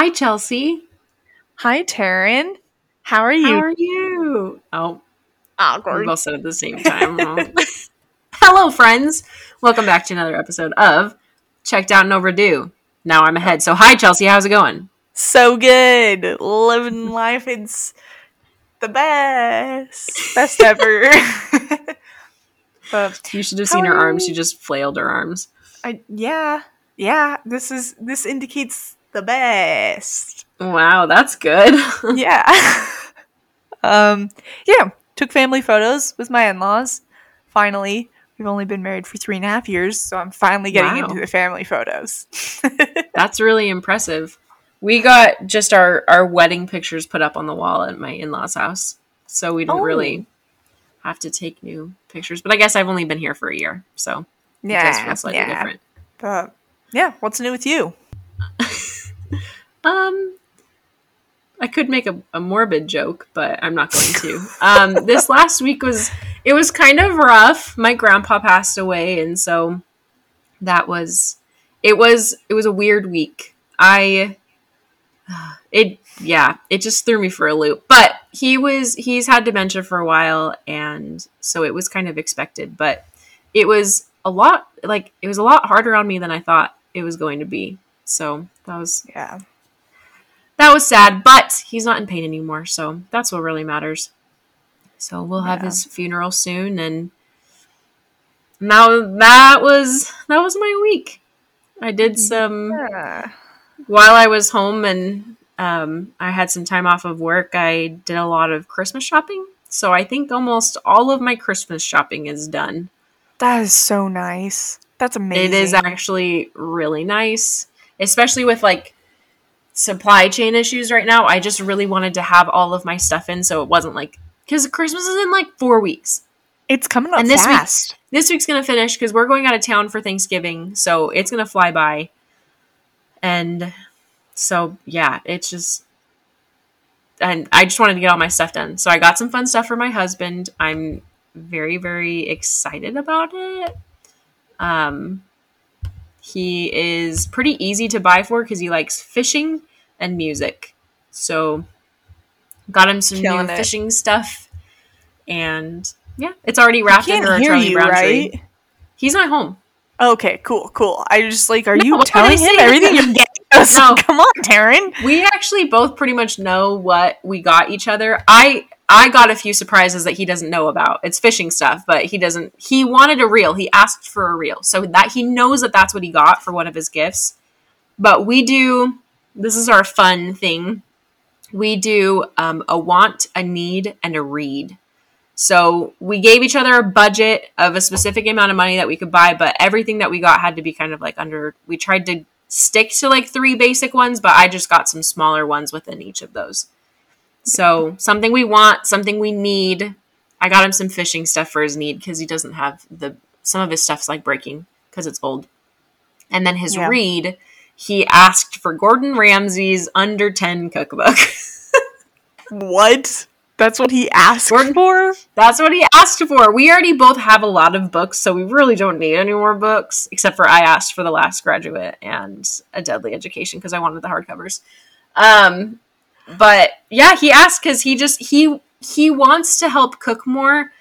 Hi, Chelsea. Hi, Taryn. How are you? How are you? Oh, we Awkward. both said at the same time. Hello, friends. Welcome back to another episode of Checked Out and Overdue. Now I'm ahead. So, hi, Chelsea. How's it going? So good. Living life. It's the best. Best ever. but You should have seen her arms. She just flailed her arms. I yeah. Yeah. This is this indicates the best. Wow, that's good. yeah. um yeah. Took family photos with my in-laws. Finally. We've only been married for three and a half years, so I'm finally getting Wow. into the family photos. That's really impressive. We got just our, our wedding pictures put up on the wall at my in law's house. So we didn't Oh. really have to take new pictures. But I guess I've only been here for a year. So it does yeah. feel slightly yeah. different. But yeah, what's new with you? Um, I could make a, a morbid joke, but I'm not going to. um, this last week was it was kind of rough. My grandpa passed away, and so that was it was it was a weird week. I it yeah, it just threw me for a loop. But he was he's had dementia for a while, and so it was kind of expected. But it was a lot like it was a lot harder on me than I thought it was going to be. So that was Yeah. That was sad, but he's not in pain anymore, so that's what really matters. So we'll have Yeah. his funeral soon, and now that was that was my week. I did some Yeah. while I was home, and um, I had some time off of work. I did a lot of Christmas shopping, so I think almost all of my Christmas shopping is done. That is so nice. That's amazing. It is actually really nice, especially with like supply chain issues right now. I just really wanted to have all of my stuff in so it wasn't like because Christmas is in like four weeks. It's coming up And this week- fast. This week's gonna finish because we're going out of town for Thanksgiving, so it's gonna fly by. And so yeah, it's just and I just wanted to get all my stuff done. So I got some fun stuff for my husband. I'm very, very excited about it. Um he is pretty easy to buy for because he likes fishing and music. So got him some Killing new it. fishing stuff. And yeah, it's already wrapped can't a hear Charlie you, Brown right? tree. He's not home. Okay, cool, cool. I just like, are No, you what did I telling him everything you're getting? us? No. Come on, Taryn. We actually both pretty much know what we got each other. I I got a few surprises that he doesn't know about. It's fishing stuff, but he doesn't. He wanted a reel. He asked for a reel, so that he knows that that's what he got for one of his gifts. But we do. This is our fun thing. We do um, a want, a need, and a read. So we gave each other a budget of a specific amount of money that we could buy, but everything that we got had to be kind of like under. We tried to stick to like three basic ones, but I just got some smaller ones within each of those. So something we want, something we need. I got him some fishing stuff for his need because he doesn't have the some of his stuff's like breaking because it's old. And then his Yeah. read, he asked for Gordon Ramsay's under ten cookbook. What? That's what he asked Gordon- for? That's what he asked for. We already both have a lot of books, so we really don't need any more books, except for I asked for The Last Graduate and A Deadly Education because I wanted the hardcovers. Um, but yeah, he asked because he just he he wants to help cook more.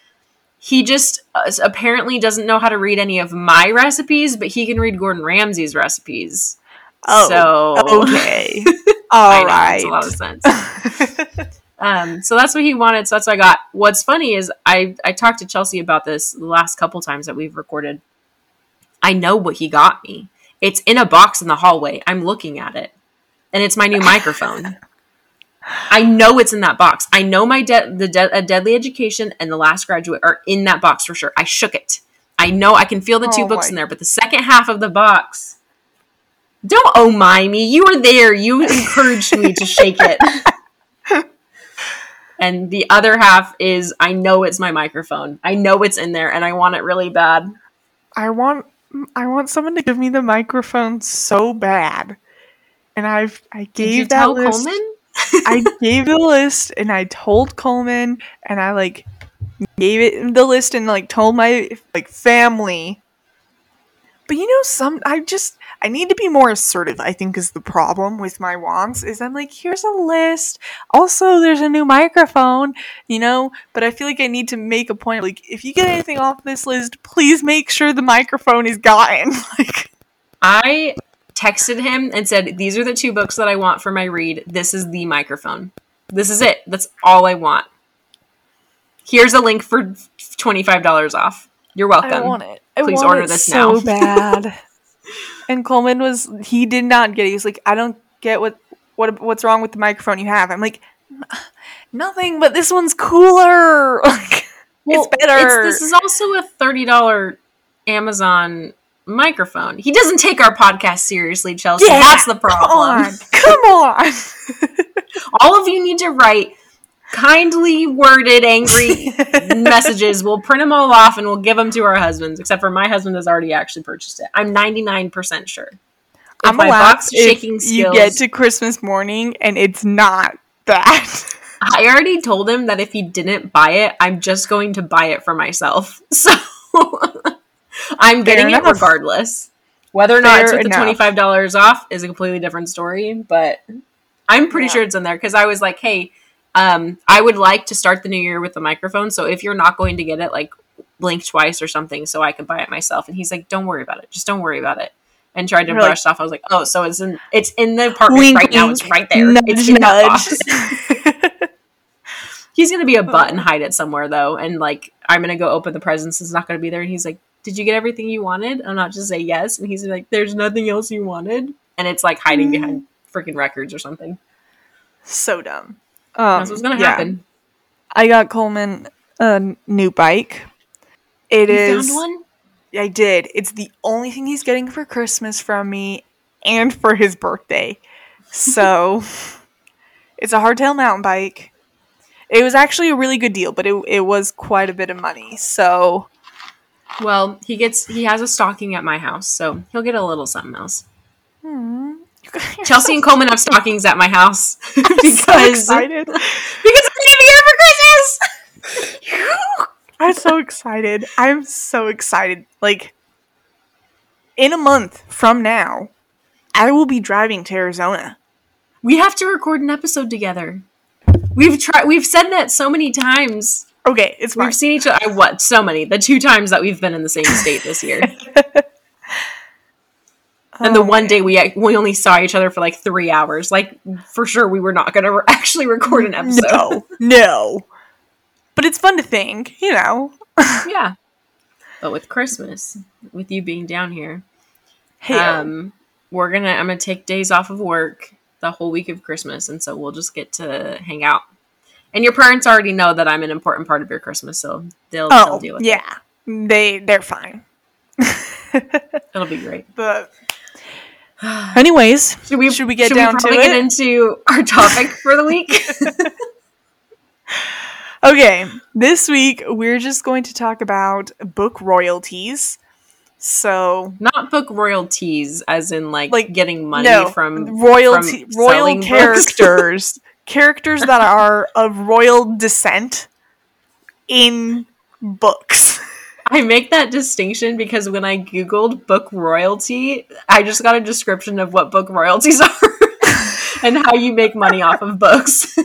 He just uh, apparently doesn't know how to read any of my recipes, but he can read Gordon Ramsay's recipes. Oh, so Okay. all right, know, makes a lot of sense. Um, so that's what he wanted. So that's what I got. What's funny is I I talked to Chelsea about this the last couple times that we've recorded. I know what he got me. It's in a box in the hallway. I'm looking at it, and it's my new microphone. I know it's in that box. I know my de- the de- a deadly education and the last graduate are in that box for sure. I shook it. I know I can feel the two Oh books in there, but the second half of the box. Don't oh my me. You were there. You encouraged me to shake it. and the other half is I know it's my microphone. I know it's in there and I want it really bad. I want I want someone to give me the microphone so bad. And I've I gave that list. Coleman? I gave the list and I told Coleman and I like gave it the list and like told my like family But you know, some I just I need to be more assertive. I think is the problem with my wants. Is I'm like, here's a list. Also, there's a new microphone. You know, but I feel like I need to make a point. Like, if you get anything off this list, please make sure the microphone is gotten. like, I texted him and said, These are the two books that I want for my read. This is the microphone. This is it. That's all I want. Here's a link for $25 off. You're welcome. I want it. I Please want order it this so now. bad. and Coleman was he did not get it. He was like, I don't get what what what's wrong with the microphone you have. I'm like, nothing, but this one's cooler. Like, it's better. this is also a $30 Amazon microphone. He doesn't take our podcast seriously, Chelsea. Yeah, That's the Come problem. on, come on. All of you need to write kindly worded angry messages. We'll print them all off and we'll give them to our husbands, except for my husband has already actually purchased it. I'm 99% sure. If I'm my box shaking you get to Christmas morning and it's not that. I already told him that if he didn't buy it, I'm just going to buy it for myself. So I'm getting it regardless. Whether or not it's with the twenty five dollars off is a completely different story. But I'm pretty Yeah. sure it's in there because I was like, hey, um, I would like to start the new year with the microphone. So if you're not going to get it, like blink twice or something, so I can buy it myself. And he's like, don't worry about it. Just don't worry about it. And tried to brush off. I was like, oh, so it's in it's in the apartment Wink, right now. It's right there. Nudge, it's in nudge. box. He's gonna be a butt and hide it somewhere though, and like I'm gonna go open the presents. It's not gonna be there, and he's like, "Did you get everything you wanted?" I'm not just say yes, and he's like, "There's nothing else you wanted," and it's like hiding behind freaking records or something. so dumb. Um, That's what's gonna yeah. happen. I got Coleman a new bike. It You is. found one. I did. It's the only thing he's getting for Christmas from me and for his birthday. So it's a hardtail mountain bike. It was actually a really good deal, but it, it was quite a bit of money. So Well, he gets he has a stocking at my house, so he'll get a little something else. Hmm. Chelsea and Coleman have stockings at my house because so excited. because I'm gonna be here for Christmas. I'm so excited. I'm so excited. Like in a month from now, I will be driving to Arizona. We have to record an episode together. We've tried. We've said that so many times. Okay, it's fine. We've seen each other. What? So many. The two times that we've been in the same state this year, and the one day we we only saw each other for like three hours. Like for sure, we were not going to re- actually record an episode. No, no. But it's fun to think, you know. yeah. But with Christmas, with you being down here, Hey, um, we're gonna. I'm gonna take days off of work the whole week of Christmas, and so we'll just get to hang out. And your parents already know that I'm an important part of your Christmas, so they'll, they'll oh deal with yeah, they they're fine. it. It'll be great. But anyways, Should we Should we get should down to probably get it? into our topic for the week? okay, this week we're just going to talk about book royalties. So Not book royalties, as in like, Like, getting money no, from royalty from royal characters, characters that are of royal descent in books. I make that distinction because when I googled book royalty, I just got a description of what book royalties are and how you make money off of books.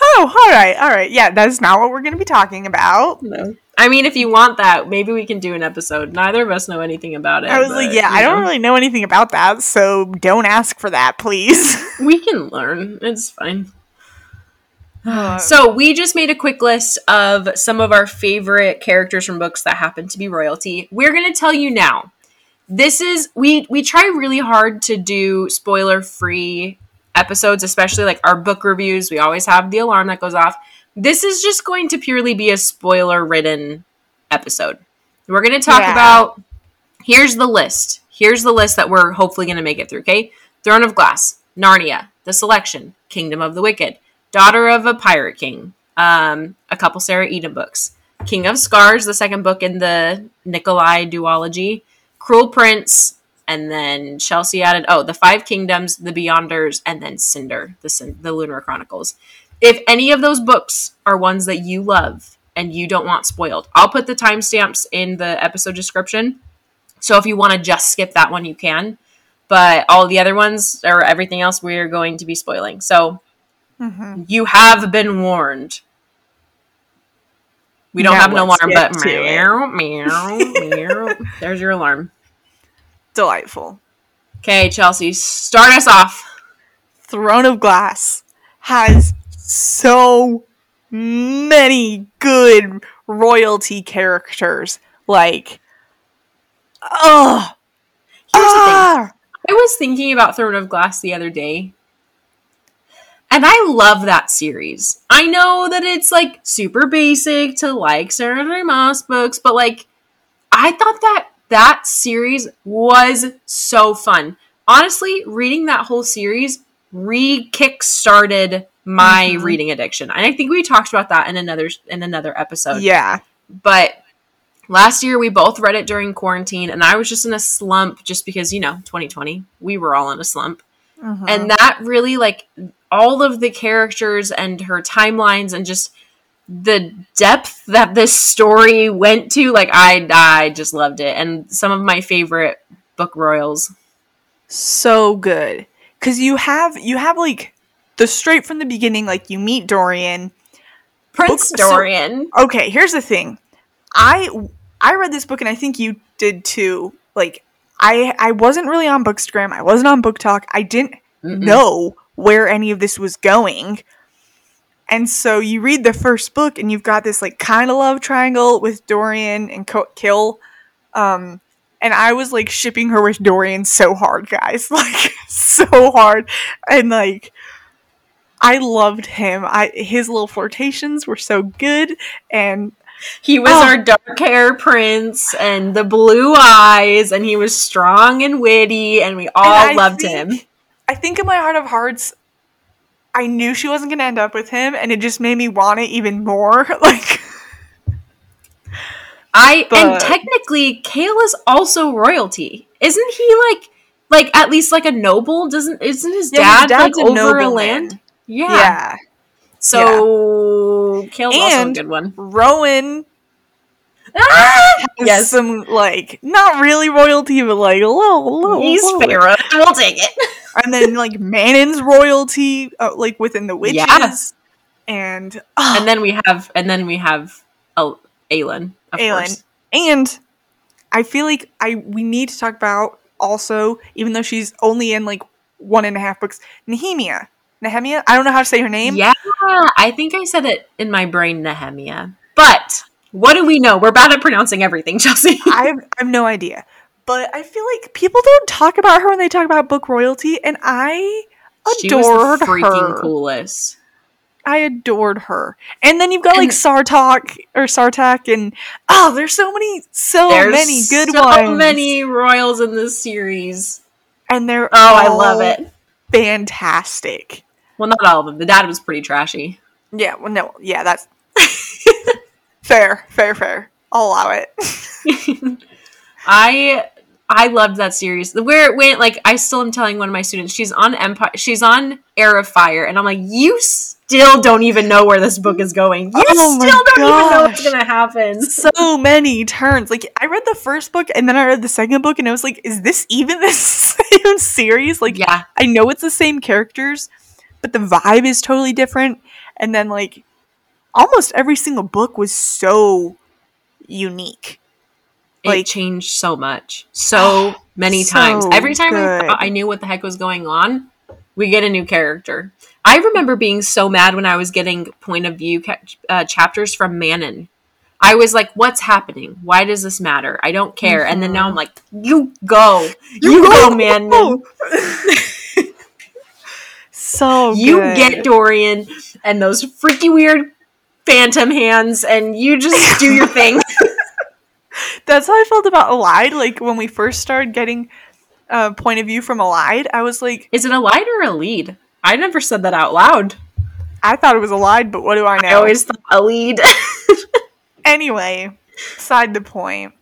Oh, all right, all right. Yeah, that's not what we're going to be talking about. no. I mean, if you want that, maybe we can do an episode. Neither of us know anything about it. I was but, like, yeah, you I don't really know anything about that, so don't ask for that, please. We can learn. It's fine. Uh, So we just made a quick list of some of our favorite characters from books that happen to be royalty. We're going to tell you now. This is we we try really hard to do spoiler free episodes, especially like our book reviews. We always have the alarm that goes off. This is just going to purely be a spoiler ridden episode. We're going to talk Yeah. about here's the list. Here's the list that we're hopefully going to make it through, okay? Throne of Glass, Narnia, The Selection, Kingdom of the Wicked, Daughter of a Pirate King, um, a couple Sarah Eden books, King of Scars, the second book in the Nikolai duology, Cruel Prince, and then Chelsea added, oh, The Five Kingdoms, The Beyonders, and then Cinder, the, the Lunar Chronicles. If any of those books are ones that you love and you don't want spoiled, I'll put the timestamps in the episode description. So if you want to just skip that one, you can. But all the other ones or everything else, we're going to be spoiling. So Mhm. you have been warned. We don't Now have an alarm, but meow, meow, meow. There's your alarm. Delightful. Okay, Chelsea, start us off. Throne of Glass has so many good royalty characters. Like, oh, Here's the thing. ah, I was thinking about Throne of Glass the other day. And I love that series. I know that it's like super basic to like Sarah J. Maas books, but like I thought that that series was so fun. Honestly, reading that whole series re-kick-started my Mhm. reading addiction. And I think we talked about that in another in another episode yeah, but last year we both read it during quarantine and i was just in a slump just because you know 2020 we were all in a slump Mhm. and that really like all of the characters and her timelines and just the depth that this story went to like i i just loved it and some of my favorite book royals so good because you have you have like the straight from the beginning. Like you meet Dorian. prince Book- so- dorian Okay, here's the thing. I I read this book and I think you did too. Like I I wasn't really on Bookstagram. I wasn't on BookTok. I didn't Mhm. know where any of this was going. And so you read the first book and you've got this like kind of love triangle with Dorian and Co- Kill. Um and I was like shipping her with Dorian so hard, guys. Like so hard. And like I loved him. I his little flirtations were so good and He was Oh. our dark hair prince and the blue eyes, and he was strong and witty, and we all And loved think- him. I think in my heart of hearts, I knew she wasn't going to end up with him, and it just made me want it even more. Like, I and technically, Chaol is also royalty, isn't he? Like, like at least like a noble? Doesn't isn't his Yeah, dad dad's like a over a land? Yeah. yeah. So Chaol's also a And- good one. Rowan Ah! Yes, some, like, not really royalty, but like a little, little. he's little- Pharaoh. We'll take it. And then, like, Manon's royalty, uh, like, within the witches. Yeah. And, oh, and then we have, and then we have Al- Aelin, of Aelin. course. And I feel like I we need to talk about also, even though she's only in like one and a half books, Nehemia. Nehemia? I don't know how to say her name. Yeah, I think I said it in my brain, Nehemia. But what do we know? We're bad at pronouncing everything, Chelsea. I have, I have no idea. But I feel like people don't talk about her when they talk about book royalty, and I she was adored the freaking her. coolest. I adored her. And then you've got like And- Sartok or Sartak, and oh, there's so many, so many good so ones. many royals in this series. and they're Oh, I love it. fantastic. Well, not all of them. The dad was pretty trashy. Yeah, well, no, yeah, that's fair, fair, fair. I'll allow it. I I loved that series. The where it went, like I still am telling one of my students, she's on Empire, she's on Heir of Fire, and I'm like, you still don't even know where this book is going. You Oh still don't even know what's gonna happen. so many turns. Like I read the first book and then I read the second book, and I was like, "Is this even the same series?" Like yeah, I know it's the same characters, but the vibe is totally different. And then like almost every single book was so unique. it Like- changed so much, so many So times. Every time I thought I knew what the heck was going on, we get a new character. I remember being so mad when I was getting point of view ca- uh, chapters from Manon. I was like, "What's happening? Why does this matter? I don't care." And then now I'm like, "You go, you, go, Manon. so You good. get Dorian and those freaky weird phantom hands, and you just do your thing." That's how I felt about Elide. Like when we first started getting uh, point of view from Elide, I was like, Is it a light or a lead? I never said that out loud. I thought it was Allied, but what do I know? I always thought a lead. Anyway, side the point.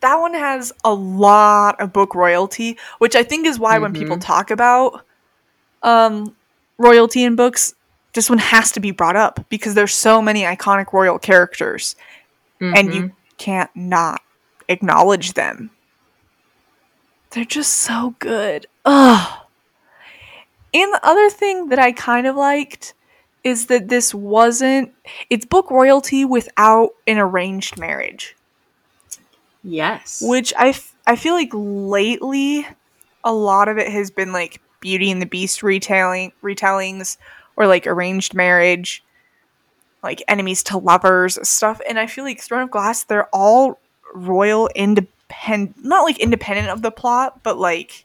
That one has a lot of book royalty, which I think is why when people Mhm. talk about um, royalty in books, this one has to be brought up because there's so many iconic royal characters, and Mm-hmm. you can't not acknowledge them. They're just so good. Ugh. And the other thing that I kind of liked is that this wasn't it's book royalty without an arranged marriage. Yes. Which I, f- I feel like lately a lot of it has been like Beauty and the Beast retelling retellings or like arranged marriage, like enemies to lovers stuff. And I feel like Throne of Glass, they're all royal independent not like independent of the plot, but like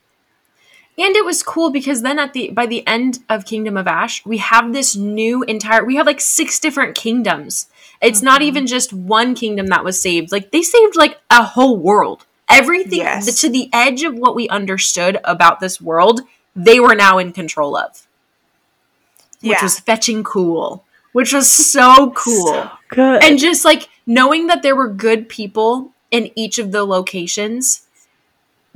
And it was cool because then at the by the end of Kingdom of Ash, we have this new entire we have like six different kingdoms. It's not Mhm. even just one kingdom that was saved. Like they saved like a whole world. Everything Yes. to the edge of what we understood about this world, they were now in control of. Which Yeah. was fetching cool. Which was so cool. So good. and just like knowing that there were good people in each of the locations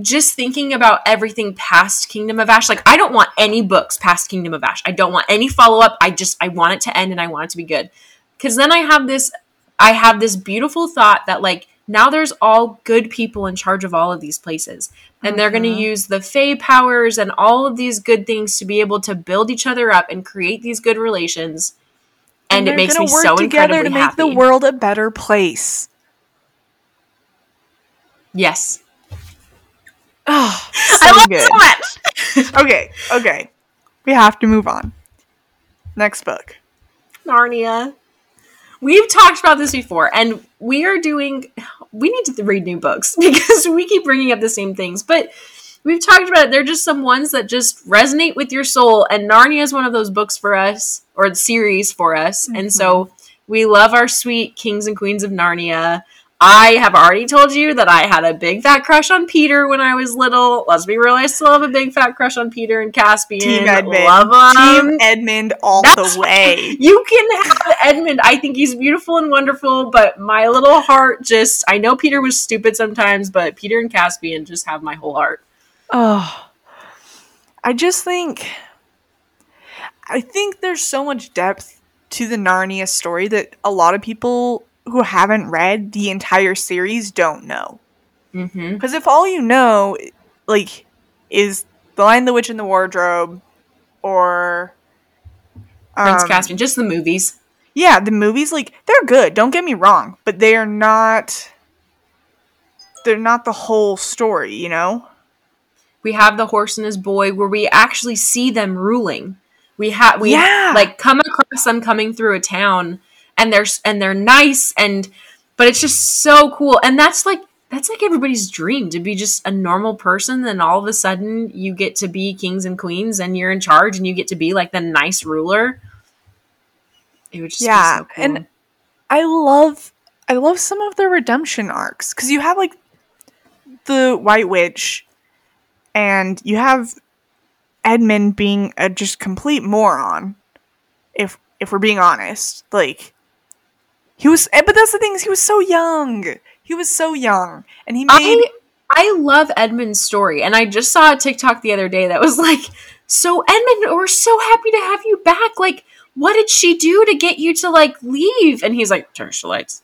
just thinking about everything past kingdom of ash like i don't want any books past kingdom of ash i don't want any follow-up i just i want it to end and i want it to be good because then i have this i have this beautiful thought that like now there's all good people in charge of all of these places and they're going to mm-hmm. use the fey powers and all of these good things to be able to build each other up and create these good relations and, it they're makes me work so together to make happy. the world a better place. Yes. Oh, I love good. so much. okay, okay. We have to move on. Next book. Narnia. We've talked about this before, and we are doing. We need to read new books because we keep bringing up the same things. But we've talked about it. They're just some ones that just resonate with your soul, and Narnia is one of those books for us, or series for us. And mm-hmm. so we love our sweet kings and queens of Narnia. I have already told you that I had a big fat crush on Peter when I was little. Let's be real, I still have a big fat crush on Peter and Caspian. Team Edmund. Love 'em. Team Edmund all That's the way. You can have Edmund. I think he's beautiful and wonderful, but my little heart just I know Peter was stupid sometimes, but Peter and Caspian just have my whole heart. Oh, I just think, I think there's so much depth to the Narnia story that a lot of people who haven't read the entire series don't know. Mm-hmm. Because if all you know, like, is The Lion, the Witch, and the Wardrobe, or Prince um, Caspian, just the movies. Yeah, the movies like they're good, don't get me wrong, but they are not they're not the whole story, you know? We have the horse and his boy where we actually see them ruling. We have we Yeah. like come across them coming through a town and they're and they're nice and but it's just so cool. And that's like that's like everybody's dream to be just a normal person then all of a sudden you get to be kings and queens and you're in charge and you get to be like the nice ruler. It would just Yeah, be so cool. and- I love I love some of the redemption arcs cuz you have like the White Witch and you have Edmund being a just complete moron if if we're being honest. Like he was eh, but that's the thing is he was so young. He was so young and he made I I love Edmund's story, and I just saw a TikTok the other day that was like, "So Edmund, we're so happy to have you back. Like, what did she do to get you to like leave?" And he's like, "Turkish delights."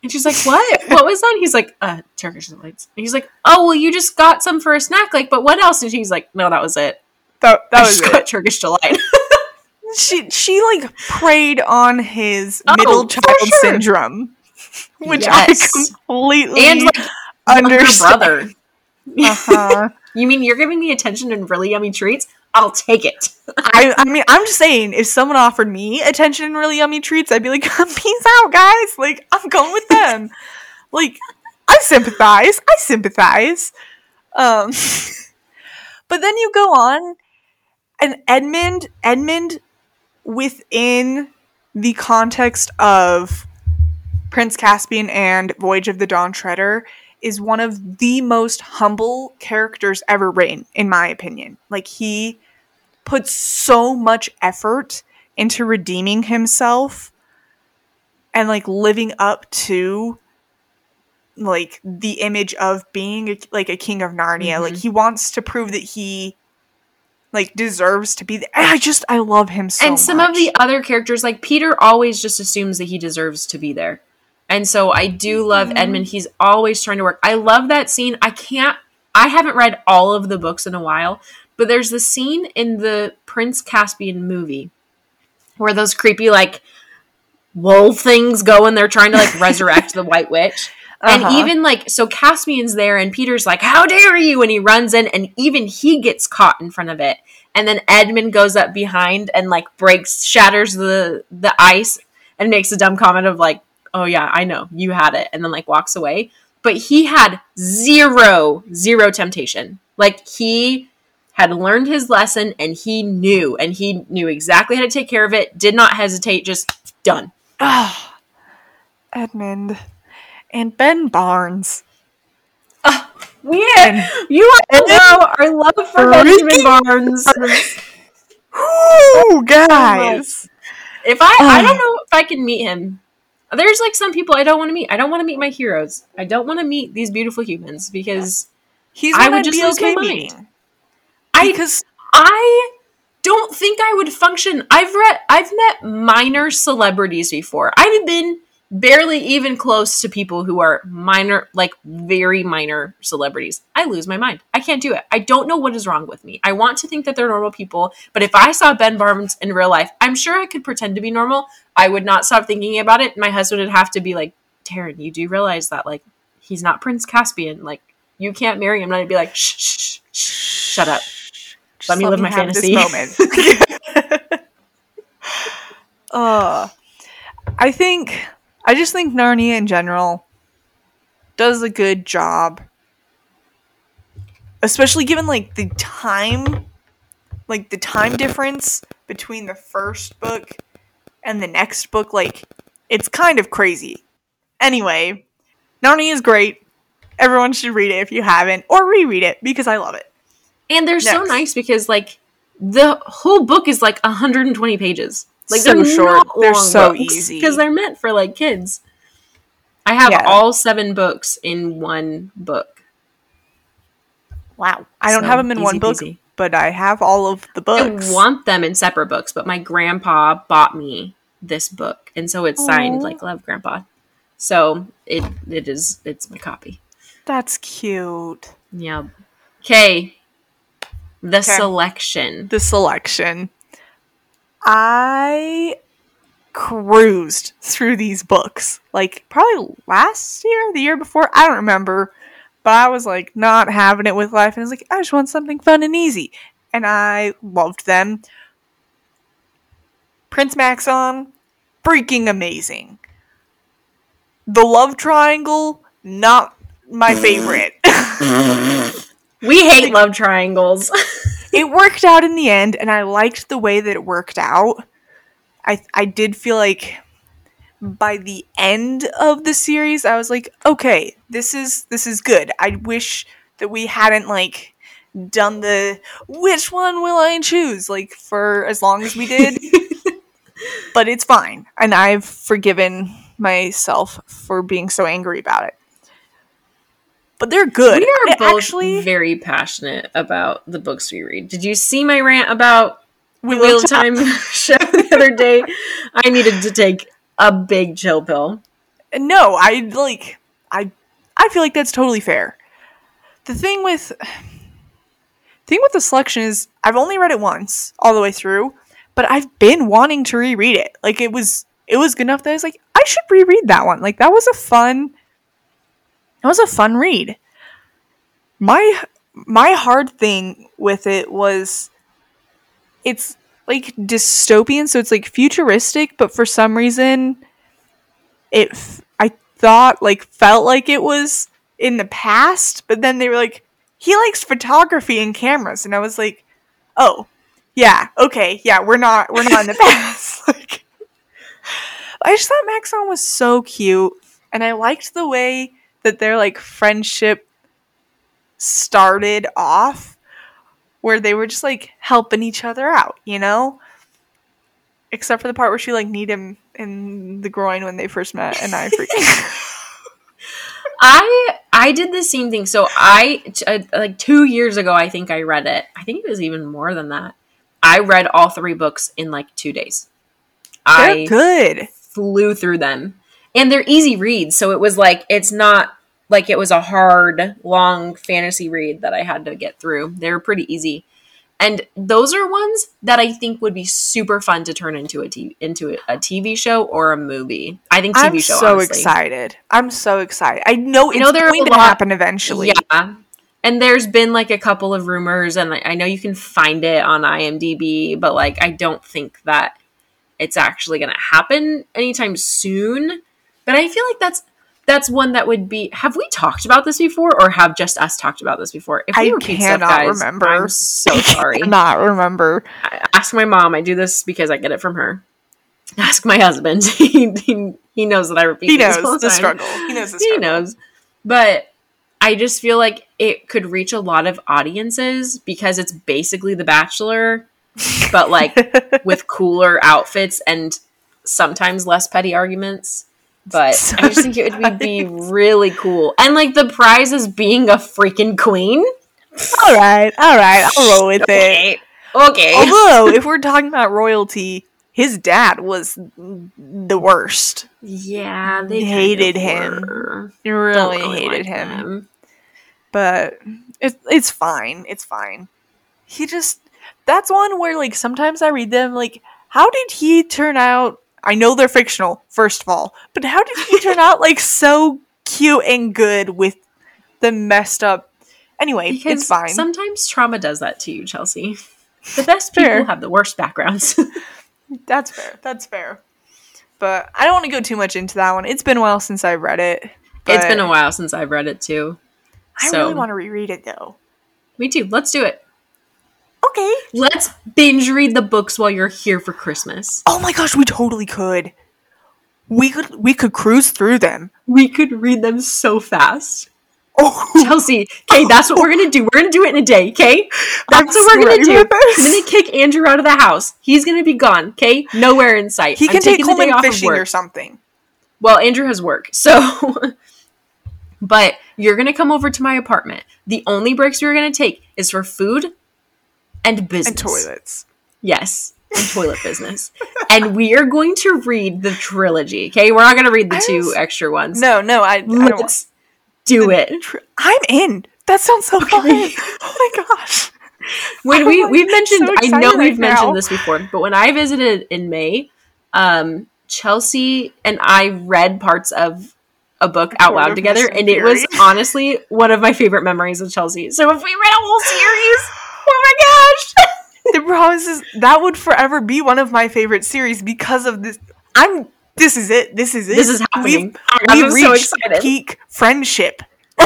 And she's like, "What? what was that?" He's like, "Uh, Turkish delights." And he's like, "Oh, well, you just got some for a snack. Like, but what else?" And she's like, "No, that was it. that, that I was just it. got Turkish delight." she she like preyed on his Oh, middle child sure. syndrome, which Yes. I completely and like understand. brother. Uh-huh. You mean you're giving me attention and really yummy treats? I'll take it. I I mean I'm just saying if someone offered me attention and really yummy treats, I'd be like, peace out, guys. Like I'm going with them. like I sympathize. I sympathize. Um, but then you go on, and Edmund Edmund within the context of Prince Caspian and Voyage of the Dawn Treader is one of the most humble characters ever written, in my opinion. Like he puts so much effort into redeeming himself and like living up to like the image of being a, like a king of Narnia. Like Mhm. he wants to prove that he like deserves to be there. I just I love him so and some much. of the other characters, like Peter, always just assumes that he deserves to be there. And so I do love Mhm. Edmund. He's always trying to work. I love that scene. I can't I haven't read all of the books in a while, but there's the scene in the Prince Caspian movie where those creepy like wolf things go and they're trying to like resurrect the white witch. And Uh-huh. even like so Caspian's there and Peter's like, How dare you? And he runs in and even he gets caught in front of it. And then Edmund goes up behind and like breaks shatters the the ice and makes a dumb comment of like, Oh yeah, I know, you had it, and then like walks away. But he had zero, zero temptation. Like he had learned his lesson and he knew and he knew exactly how to take care of it, did not hesitate, just done. Ah, Edmund and Ben Barnes. Oh, we And- you all know our love for Benjamin Barnes. Ooh, guys. If I I don't ah. know if I can meet him. There's like some people I don't want to meet. I don't want to meet my heroes. I don't want to meet these beautiful humans because He's I would I'd just be lose my okay mind. meeting. I Because I don't think I would function. I've read I've met minor celebrities before. I've been barely even close to people who are minor like very minor celebrities. I lose my mind. I can't do it. I don't know what is wrong with me. I want to think that they're normal people, but if I saw Ben Barnes in real life, I'm sure I could pretend to be normal. I would not stop thinking about it. My husband would have to be like, "Taryn, you do realize that like he's not Prince Caspian. Like you can't marry him." And I'd be like, "Shh, shh, shh, shut up." just Let me live my have this fantasy. moment. oh, I think I just think Narnia in general does a good job, especially given like the time, like the time difference between the first book and the next book. Like, it's kind of crazy. Anyway, Narnia is great. Everyone should read it if you haven't, or reread it because I love it. And they're so nice because like the whole book is like 120 pages. Like So they're short. They're so books easy. because they're meant for like kids. I have Yeah. all seven books in one book. Wow. I don't have them in one book, but I have all of the books. I want them in separate books, but my grandpa bought me this book, and so it's signed Aw. like "Love, Grandpa." So it it is it's my copy. That's cute. Yeah. Okay. The selection. The selection. I cruised through these books like probably last year, the year before. I don't remember. But I was like not having it with life and I was like, I just want something fun and easy. And I loved them. Prince Maxon, freaking amazing. The love triangle, not my favorite. We hate love triangles. it worked out in the end and i liked the way that it worked out. I i did feel like by the end of the series i was like okay this is this is good. I wish that we hadn't like done the which one will i choose? like for as long as we did. But it's fine and i've forgiven myself for being so angry about it but they're good we are both actually very passionate about the books we read. Did you see my rant about Wheel Time show the other day? I needed to take a big chill pill. no i like i i feel like that's totally fair the thing with thing with the selection is i've only read it once all the way through but i've been wanting to reread it like it was it was good enough that i was like i should reread that one like that was a fun that was a fun read. My my hard thing with it was it's like dystopian so it's like futuristic but for some reason it f- i thought like felt like it was in the past but then they were like he likes photography and cameras and i was like oh yeah okay yeah we're not we're not in the past like. I just thought maxon was so cute and i liked the way that their like friendship started off where they were just like helping each other out you know except for the part where she like kneed him in the groin when they first met and i freaking I I did the same thing. So I t- uh, like 2 years ago I think I read it. I think it was even more than that. I read all three books in like 2 days. they're I good flew through them. And they're easy reads. So it was like it's not like it was a hard, long fantasy read that I had to get through. They were pretty easy. And those are ones that I think would be super fun to turn into a TV, into a TV show or a movie. I think TV I'm show. so honestly. excited. I'm so excited. I know it's know there going to happen eventually. Yeah. And there's been like a couple of rumors, and I I know you can find it on IMDb, but like I don't think that it's actually going to happen anytime soon. But I feel like that's that's one that would be. Have we talked about this before, or have just us talked about this before? If I repeat cannot remember. I'm so sorry. Not remember. I- ask my mom. I do this because I get it from her. Ask my husband. he, he, he knows that I repeat. He knows the time. struggle. He knows the He knows. But I just feel like it could reach a lot of audiences because it's basically The Bachelor, but like with cooler outfits and sometimes less petty arguments. But I just think it would be really cool. And like the prize is being a freaking queen. all right, all right. I'll roll with it. Okay. Okay. Although, if we're talking about royalty, his dad was the worst. Yeah, they Hated him. Really, really hated like him. them. But it's it's fine. It's fine. He just that's one where like sometimes I read them like how did he turn out I know they're fictional, first of all, but how did he turn out like so cute and good with the messed up Anyway, Because it's fine. sometimes trauma does that to you, Chelsea. The best people Fair. have the worst backgrounds. That's fair. That's fair. But I don't want to go too much into that one. It's been a while since I've read it. it's been a while since I've read it too. I so- really want to reread it though. Me too. Let's do it. Okay. Let's binge read the books while you're here for Christmas. Oh my gosh, we totally could. We could we could cruise through them. We could read them so fast. Oh, Chelsea, okay, that's what we're gonna do. We're gonna do it in a day, okay? That's I'm what we're gonna do. I'm gonna kick Andrew out of the house. He's gonna be gone, okay? Nowhere in sight. he I'm can take taking the day Coleman of fishing work. or something. Well, Andrew has work. So but you're going to come over to my apartment. The only breaks we're going to take is for food and business. And toilets. Yes, and toilet business. And we are going to read the trilogy. Okay, we're not going to read the I two was- extra ones. No, no, I, I don't want let's do it. Tr- I'm in. That sounds so fun. Oh my gosh. When I'm, we we've mentioned, so I know we've right mentioned this before, but when I visited in May, um, Chelsea and I read parts of a book out loud together, and and it was honestly one of my favorite memories of Chelsea. So if we read a whole series, oh my gosh! The is that would forever be one of my favorite series because of this. I'm. This is it. This is it. This is happening. We've, I'm we've so reached excited. peak friendship.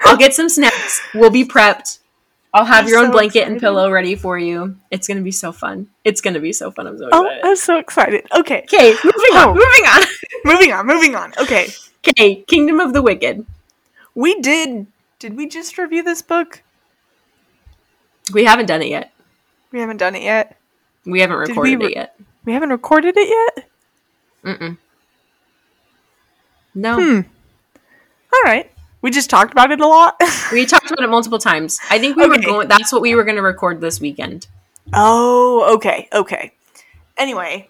I'll get some snacks. We'll be prepped. I'll have I'm your own so blanket and pillow ready for you. It's gonna be so fun. It's gonna be so fun. I'm so Oh, excited. I'm so excited. Okay, Okay, moving Oh. on. Moving on. moving on. Moving on. Okay, Okay, Kingdom of the Wicked. we did. Did we just review this book? We haven't done it yet. We haven't done it yet. We haven't Did we recorded re- it yet. We haven't recorded it yet. Mm-mm. No. Hmm. All right. We just talked about it a lot. We talked about it multiple times. I think we were going that's what we were gonna record this weekend. oh, okay, okay. Anyway,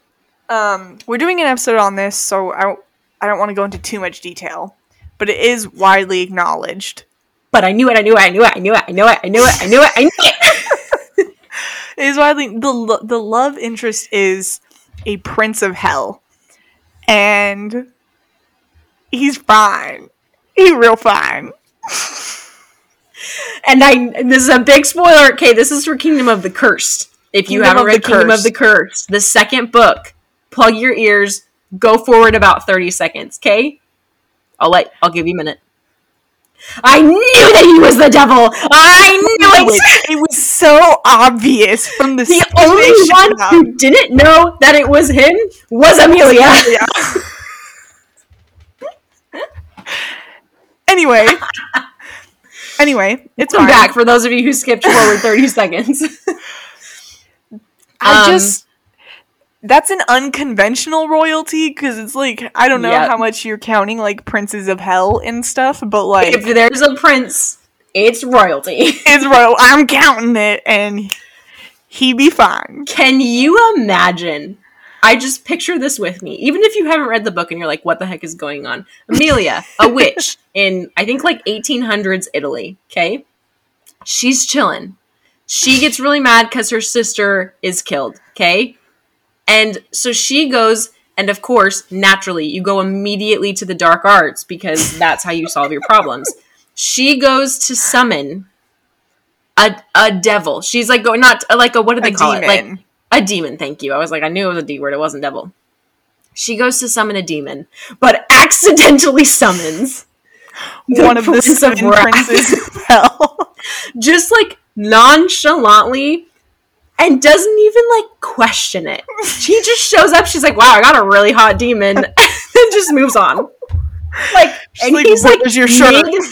um, we're doing an episode on this, so I I don't want to go into too much detail, but it is widely acknowledged. But I knew it, I knew it, I knew it, I knew it, I knew it, I knew it, I knew it, I knew it. It is widely the lo- the love interest is a prince of hell, and he's fine. He's real fine. And I and this is a big spoiler. Okay, this is for Kingdom of the Cursed. If you Kingdom haven't read the Kingdom of the Cursed, the second book, plug your ears, go forward about 30 seconds, okay? I'll let I'll give you a minute. I knew that he was the devil. I knew it. It was so obvious from the The only one up. who didn't know that it was him was Emilia. Anyway. Anyway, it's back for those of you who skipped forward 30 seconds. I Um, just that's an unconventional royalty because it's like I don't know Yep. how much you're counting like princes of hell and stuff, but like if there's a prince, it's royalty. it's royal. I'm counting it, and he be fine. Can you imagine I just picture this with me. Even if you haven't read the book and you're like, what the heck is going on? Emilia, a witch in, I think, like 1800s Italy. Okay. She's chilling. She gets really mad because her sister is killed. Okay. And so she goes, and of course, naturally, you go immediately to the dark arts because that's how you solve your problems. She goes to summon a, a devil. She's like going, not like a, what do they A call it? Like a demon, thank you. I was like, I knew it was a D word, it wasn't devil. She goes to summon a demon, but accidentally summons One of the Prince of princes of hell. just like nonchalantly and doesn't even like question it. She just shows up, she's like, Wow, I got a really hot demon, and just moves on. Like, She's and like, he's like, your shirt?" mid-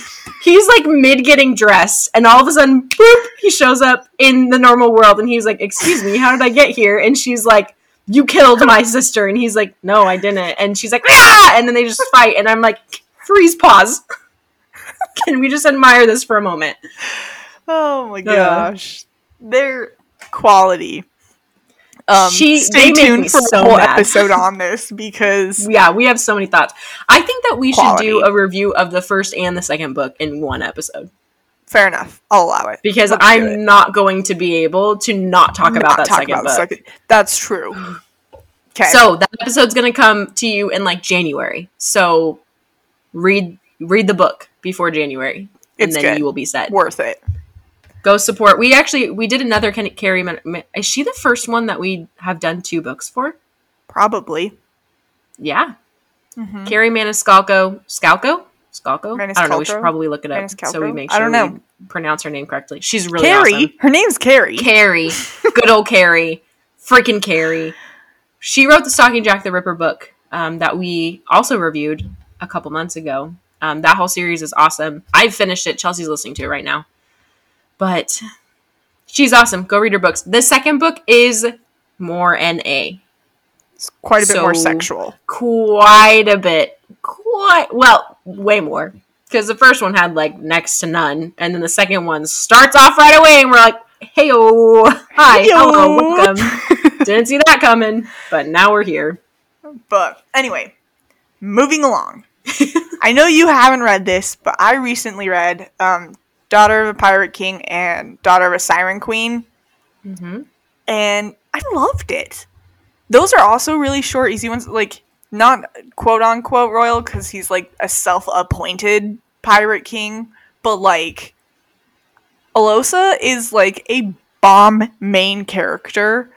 he's like mid getting dressed, and all of a sudden, boop, he shows up in the normal world, and he's like, "Excuse me, how did I get here?" And she's like, "You killed my sister," and he's like, "No, I didn't." And she's like, "Ah!" And then they just fight, and I'm like, "Freeze, pause." Can we just admire this for a moment? Oh my gosh. They're quality. Um, She- stay they make me tuned for so a whole mad. episode on this because Yeah, we have so many thoughts. I think that we Quality. should do a review of the first and the second book in one episode fair enough. I'll allow it. because Let's I'm it. not going to be able to not talk about that talk second about book. second- That's true. Okay. So that episode's gonna come to you in like January. So read read the book before January, and It's then good. you will be set. worth it. Go support. We actually we did another Ken- Kerri. Man- Is she the first one that we have done two books for? Probably. Yeah, Mhm. Kerri Maniscalco. Scalco. Scalco. I don't know. We should probably look it up so we make I sure don't we know. pronounce her name correctly. She's really Kerri. awesome. Her name's Kerri. Kerri, good old Kerri, freaking Kerri. She wrote the Stalking Jack the Ripper book um, that we also reviewed a couple months ago. Um, that whole series is awesome. I've finished it. Chelsea's listening to it right now, but she's awesome. Go read her books. The second book is more NA, It's quite a bit more So- sexual. quite a bit, quite well, way more. Because the first one had like next to none, and then the second one starts off right away, and we're like, "Hey, hi, hello, welcome." Didn't see that coming, but now we're here. But anyway, moving along. I know you haven't read this, but I recently read um, Daughter of a Pirate King and Daughter of a Siren Queen, hmm and I loved it. Those are also really short, easy ones. Like, not quote unquote royal, because he's like a self appointed pirate king, but like, Alosa is like a bomb main character,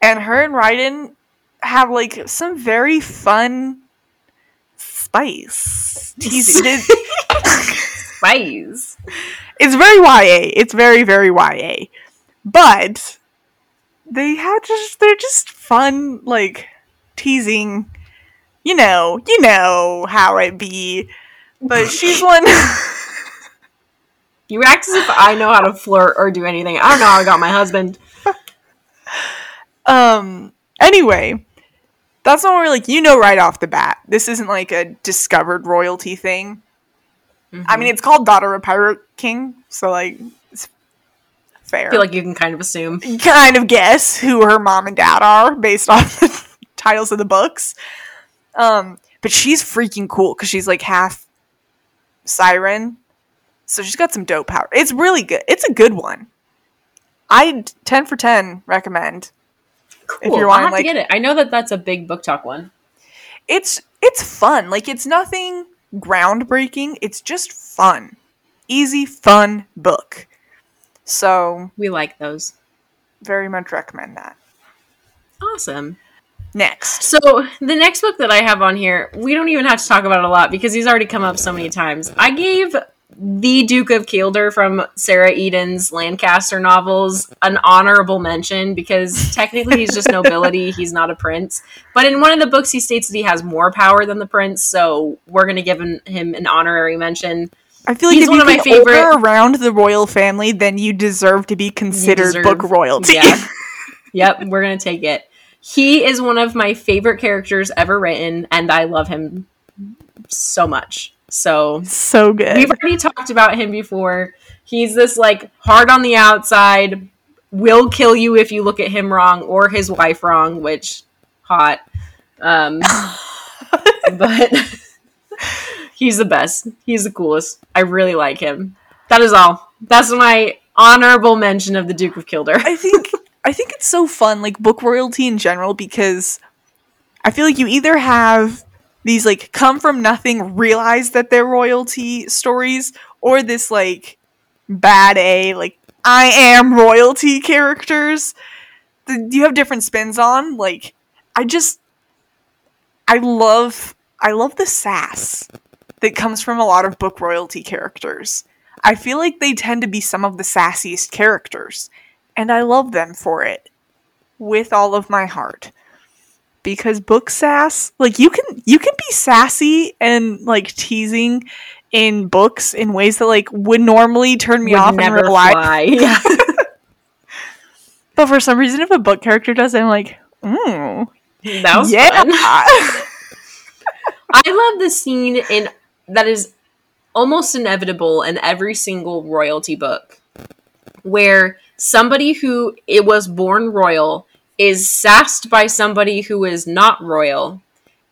and her and Riden have like some very fun spice. Teasing. Spies. it's very YA. It's very very YA, but they have just they're just fun like teasing. You know, you know how it be. But she's one. You act as if I know how to flirt or do anything. I don't know how I got my husband. um. Anyway, that's not where like you know right off the bat. This isn't like a discovered royalty thing. I mean, it's called Daughter of Pirate King, so like it's fair. I feel like you can kind of assume. kind of guess who her mom and dad are based on the titles of the books. Um, but she's freaking cool because she's like half siren, so she's got some dope power. It's really good. It's a good one. I ten for ten recommend. Cool. you're I'll have like- to get it. I know that that's a big BookTok one. It's it's fun. Like it's nothing groundbreaking. It's just fun, easy, fun book. So We like those. very much recommend that. Awesome. Next, So the next book that I have on here, we don't even have to talk about it a lot because he's already come up so many times. I gave the Duke of Kielder from Sarah Eden's Lancaster novels an honorable mention because technically he's just nobility, he's not a prince. But in one of the books, he states that he has more power than the prince, so we're going to give him, him an honorary mention. I feel like He's if one you of my favorite- around the royal family, then you deserve to be considered deserve- book royalty. Yeah. yep, we're going to take it. He is one of my favorite characters ever written, and I love him so much. So so good. We've already talked about him before. He's this like hard on the outside, will kill you if you look at him wrong or his wife wrong, which hot. Um, but he's the best. He's the coolest. I really like him. That is all. That's my honorable mention of the Duke of Kielder. I think I think it's so fun, like book royalty in general, because I feel like you either have these like come from nothing, realize that they're royalty stories, or this like bad A, like I am royalty characters. that You have different spins on. Like, I just I love I love the sass that comes from a lot of book royalty characters. I feel like they tend to be some of the sassiest characters, and I love them for it with all of my heart. Because book sass, like you can you can be sassy and like teasing in books in ways that like would normally turn me Would off in real life. Yeah. But for some reason, if a book character does, it, I'm like, mm, that was yeah. fun. I love the scene in that is almost inevitable in every single royalty book where somebody who it was born royal is sassed by somebody who is not royal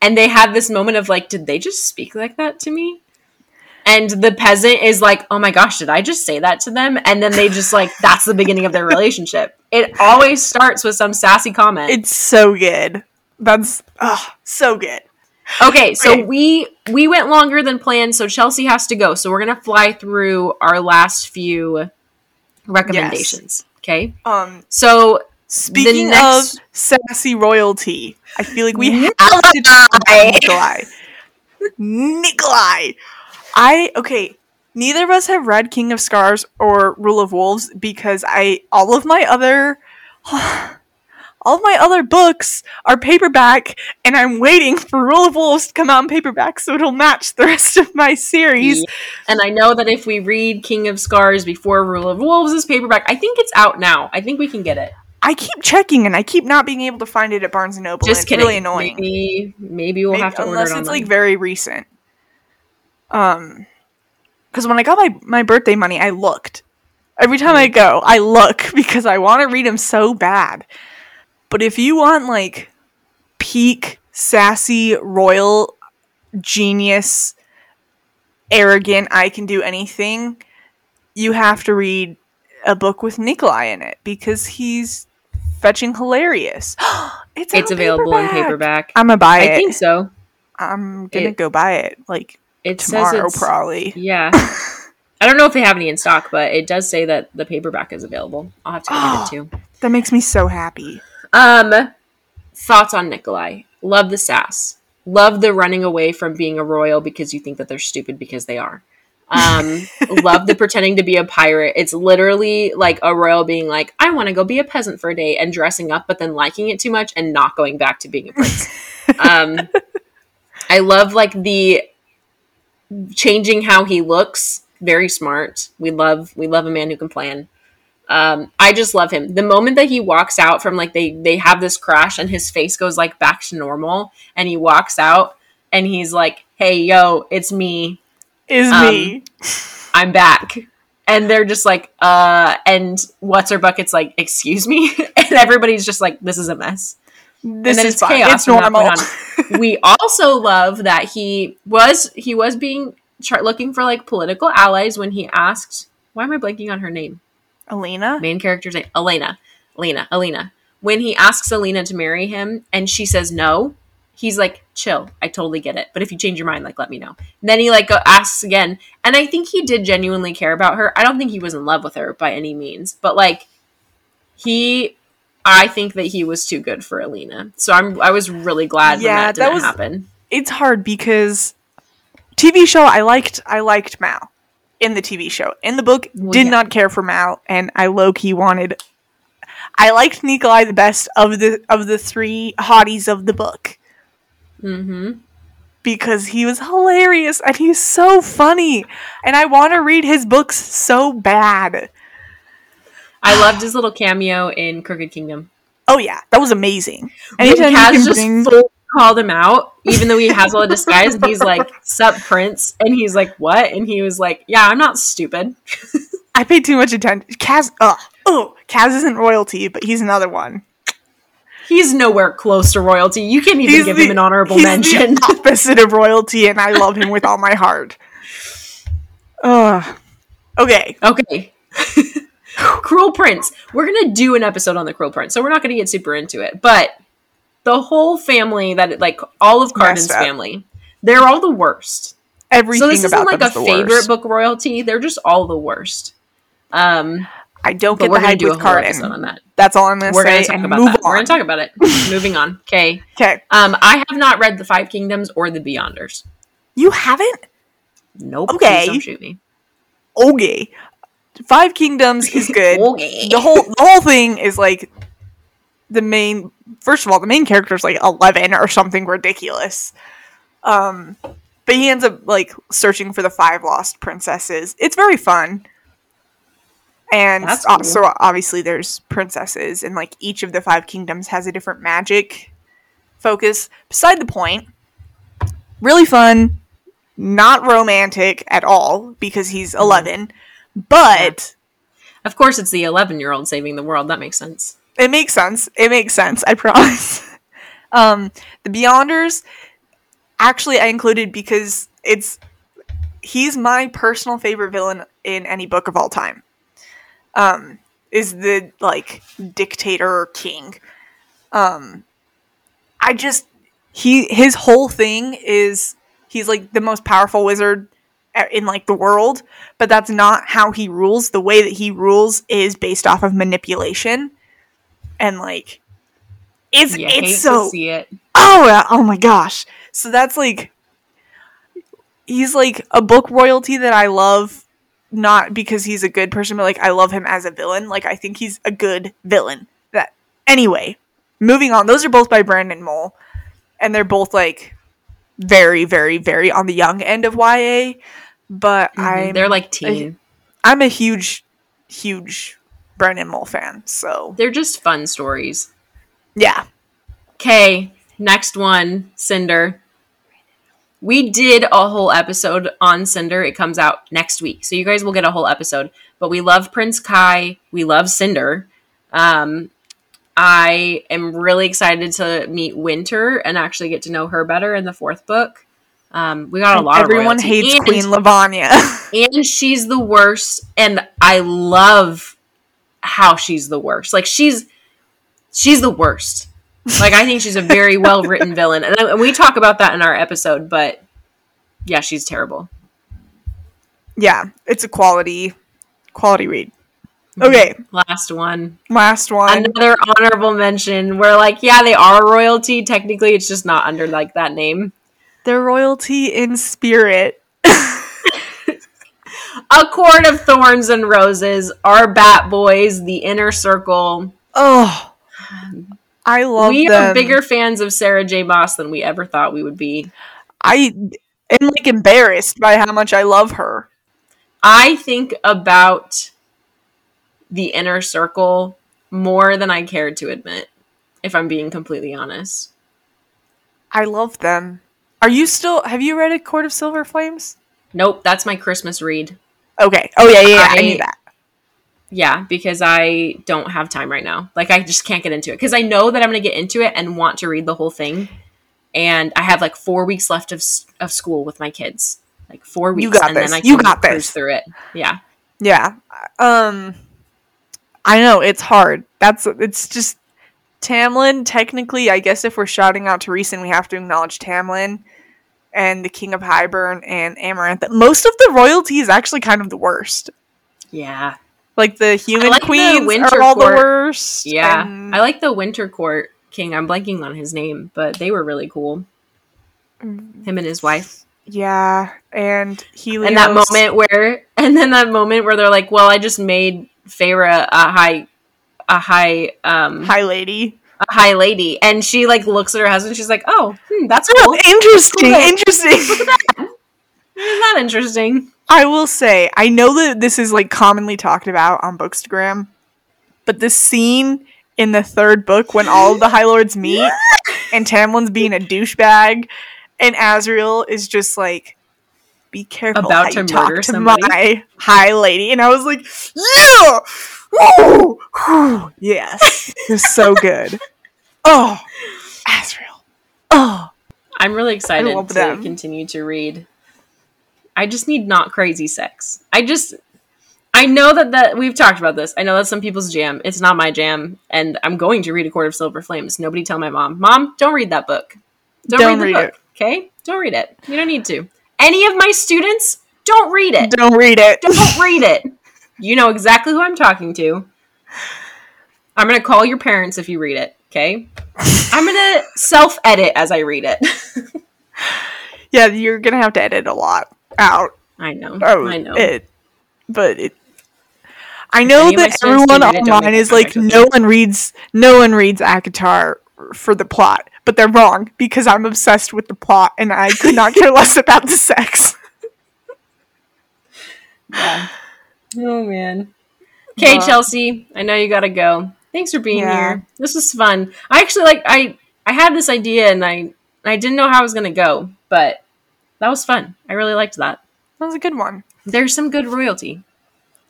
and they have this moment of like did they just speak like that to me and the peasant is like oh my gosh did i just say that to them and then they just like that's the beginning of their relationship it always starts with some sassy comment it's so good. That's oh, so good. Okay, so Okay. we we went longer than planned, so Chelsea has to go. So we're gonna fly through our last few recommendations. Okay, Um, so speaking next- of sassy royalty, I feel like we have to talk about Nikolai. Nikolai. I okay. Neither of us have read King of Scars or Rule of Wolves because I all of my other all of my other books are paperback and I'm waiting for Rule of Wolves to come out in paperback so it'll match the rest of my series. and I know that if we read King of Scars before Rule of Wolves is paperback, I think it's out now. I think we can get it. I keep checking and I keep not being able to find it at Barnes and Noble. Just and it's kidding. really annoying. Maybe maybe we'll Maybe- have to order unless it it's like very recent. Um, because when I got my my birthday money, I looked. Every time Mm. I go, I look because I want to read them so bad. But if you want like peak sassy royal genius, arrogant, I can do anything, you have to read a book with Nikolai in it because he's fetching hilarious. it's it's available in paperback. I'm gonna buy I it. think so. I'm gonna It- go buy it like It tomorrow, probably. Yeah. I don't know if they have any in stock, but it does say that the paperback is available. I'll have to go get it too. That makes me so happy. Um, thoughts on Nikolai? Love the sass. Love the running away from being a royal because you think that they're stupid because they are. Um, love the pretending to be a pirate. It's literally like a royal being like, I want to go be a peasant for a day and dressing up, but then liking it too much and not going back to being a prince. um, I love like the changing how he looks. Very smart. We love we love a man who can plan. Um, I just love him. The moment that he walks out from like they they have this crash and his face goes like back to normal and he walks out and he's like, "Hey, yo, it's me. Is Um, me. I'm back." And they're just like, "Uh," and what's her bucket's like, "Excuse me," and everybody's just like, "This is a mess." This is it's fine. chaos It's normal. we also love that he was he was being tr- looking for like political allies when he asked why am i blanking on her name Alina. main character's name alina alina alina when he asks alina to marry him and she says no he's like chill. I totally get it. But if you change your mind like let me know. And then he like asks again. And i think he did genuinely care about her. I don't think he was in love with her by any means. But like he i think that he was too good for alina so i'm i was really glad Yeah, that that didn't was- happen. It's hard because TV show I liked I liked Mal in the TV show. In the book, Well, did yeah. not care for Mal and I low key wanted I liked Nikolai the best of the of the three hotties of the book mm-hmm because he was hilarious and he's so funny and I want to read his books so bad. I loved his little cameo in Crooked Kingdom. Oh yeah, that was amazing. When Anytime you can just bring full called him out, even though he has all the disguise, and he's like, "Sup, Prince," and he's like, "What?" And he was like, "Yeah, I'm not stupid." I paid too much attention. Kaz, ugh, oh, Kaz isn't royalty, but he's another one. He's nowhere close to royalty. You can't even He's give the- him an honorable he's mention. the opposite of royalty, and I love him with all my heart. Ugh. Okay. Okay. Cruel Prince. We're gonna do an episode on the Cruel Prince, so we're not gonna get super into it. But the whole family that like all of Cardan's family, they're all the worst. Everything so this isn't like a favorite worst. book royalty. They're just all the worst. Um, I don't but get the hype with Cardan. on that. That's all I'm gonna We're say. gonna and about move that. on. We're gonna talk about it. Moving on. Okay. okay. Um, I have not read the Five Kingdoms or the Beyonders. You haven't? Nope. Okay. Don't shoot me. Okay. Five Kingdoms is good. Okay. the whole the whole thing is like the main first of all the main character is like 11 or something ridiculous um but he ends up like searching for the five lost princesses it's very fun and cool. so obviously there's princesses and like each of the five kingdoms has a different magic focus beside the point really fun not romantic at all because he's 11 but Of course, it's the 11 year old saving the world. That makes sense. It makes sense. It makes sense. I promise. um, the Beyonders, actually, I included because it's he's my personal favorite villain in any book of all time. Um, is the like dictator king. Um, I just he his whole thing is he's like the most powerful wizard in like the world, but that's not how he rules. The way that he rules is based off of manipulation and like it's You it's so see it. oh oh my gosh so that's like he's like a book royalty that i love not because he's a good person but like i love him as a villain like i think he's a good villain that anyway moving on those are both by brandon mull and they're both like very very very on the young end of ya but Mhm. i'm They're like teen. i'm a huge huge brandon mull fan so They're just fun stories. yeah Okay, next one, Cinder. We did a whole episode on Cinder. It comes out next week. So you guys will get a whole episode. But we love Prince Kai. We love Cinder. Um, I am really excited to meet Winter and actually get to know her better in the fourth book. Um, we got a lot everyone hates And- queen levana and she's the worst and i love how she's the worst like she's she's the worst like i think she's a very well written villain. And, and we talk about that in our episode but yeah she's terrible. Yeah, it's a quality quality read. Okay, last one. Last one. another honorable mention. Where like yeah they are royalty. Technically it's just not under like that name. They're royalty in spirit. a court of thorns and roses. Our bat boys the inner circle. Oh, I love we them. are bigger fans of sarah j maas than we ever thought we would be I am like embarrassed by how much I love her. I think about the inner circle more than I cared to admit, if I'm being completely honest. I love them. Are you still? Have you read A Court of Silver Flames? Nope, that's my Christmas read. Okay. Oh yeah, yeah, yeah. I, I- knew that. Yeah, because I don't have time right now. Like, I just can't get into it. Because I know that I'm going to get into it and want to read the whole thing. And I have like four weeks left of, of school with my kids. Like, four weeks. You got and this. then I You got this. through it. Yeah. Yeah. Um, I know it's hard. That's it's just Tamlin. Technically, I guess if we're shouting out to recent, we have to acknowledge Tamlin and the King of Hybern and Amaranth. Most of the royalty is actually kind of the worst. Yeah. Like the human like the queens Winter are all Court. the worst. Yeah. and- I like the Winter Court King. I'm blanking on his name, but they were really cool. Him and his wife. yeah, and Helios. and that moment where and then that moment where they're like well i just made Feyre a high a high um High Lady. a high lady and she like looks at her husband she's like oh hmm, that's Oh, cool interesting. Okay. Interesting. isn't that interesting I will say, I know that this is like commonly talked about on Bookstagram, but this scene in the third book when all of the High Lords meet and Tamlin's being a douchebag and Azriel is just like, be careful About to murder to somebody." my High Lady. And I was like, yeah! Woo! Yes. It was so good. Oh, Azriel. Oh, I'm really excited to them. continue to read. I just need not crazy sex. I just I know that that we've talked about this. I know that's some people's jam. It's not my jam, and I'm going to read A Court of Silver Flames. Nobody tell my mom. Mom, don't read that book. Don't, Don't read read book. Okay? Don't read it. You don't need to. Any of my students, don't read it. don't read it. Don't read it. You know exactly who I'm talking to. I'm gonna call your parents if you read it. Okay? I'm gonna self edit as I read it. Yeah, you're gonna have to edit a lot out I know. of I know. it, but it. I know any that everyone do read it, don't online is like, no one reads, no one reads ACOTAR for the plot, but they're wrong because I'm obsessed with the plot and I could not care less about the sex. Yeah. Oh man. Okay, But- Chelsea. I know you gotta go. Thanks for being Yeah. here. This was fun. I actually like I I had this idea and I I didn't know how I was gonna go, but that was fun. I really liked that. That was a good one. There's some good royalty.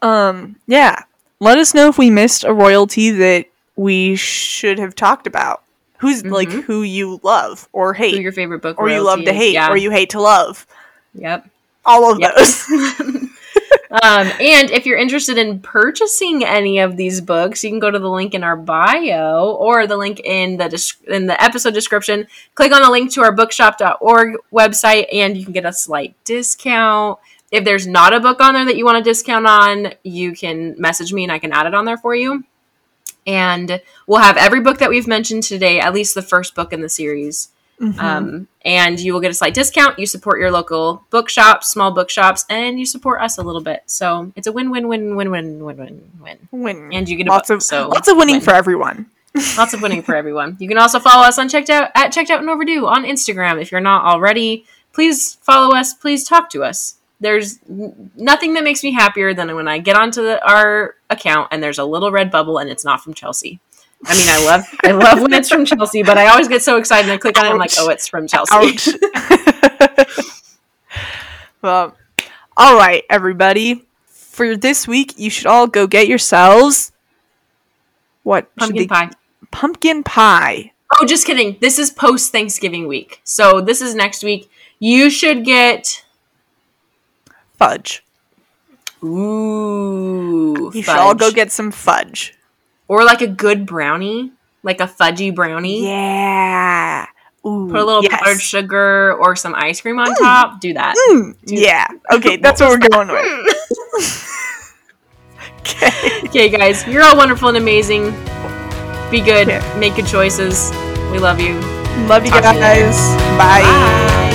Um, yeah. Let us know if we missed a royalty that we should have talked about. Who's like Mhm. who you love or Who hate, your favorite book or you love to is. hate, Yeah. or you hate to love. Yep. All of Yep. those. um, and if you're interested in purchasing any of these books, you can go to the link in our bio or the link in the des- in the episode description. Click on the link to our bookshop.org website, and you can get a slight discount. If there's not a book on there that you want a discount on, you can message me and I can add it on there for you. And we'll have every book that we've mentioned today, at least the first book in the series. Mhm. Um, and you will get a slight discount. You support your local bookshops, small bookshops, and you support us a little bit. So it's a win, win, win, win, win, win, win, win. Win. And you get a lots book, of so lots of winning win. for everyone. lots of winning for everyone. You can also follow us on checked out at checked out and overdue on Instagram if you're not already. Please follow us. Please talk to us. There's nothing that makes me happier than when I get onto the, our account and there's a little red bubble and it's not from Chelsea. I mean, I love I love when it's from Chelsea, but I always get so excited and I click on it and I'm like, oh, it's from Chelsea. Well, all right, everybody. For this week, you should all go get yourselves what Pumpkin they- pie. Pumpkin pie. Oh, just kidding. This is post Thanksgiving week. So this is next week. You should get Fudge. ooh. You should all go get some fudge. Or like a good brownie, like a fudgy brownie. Yeah. Ooh, Put a little yes. powdered sugar or some ice cream on top. Do that. Mm, yeah. Okay, that's what we're going with. okay. Okay, guys, you're all wonderful and amazing. Be good. Yeah. Make good choices. We love you. Love you Talk to you guys. Bye. Bye.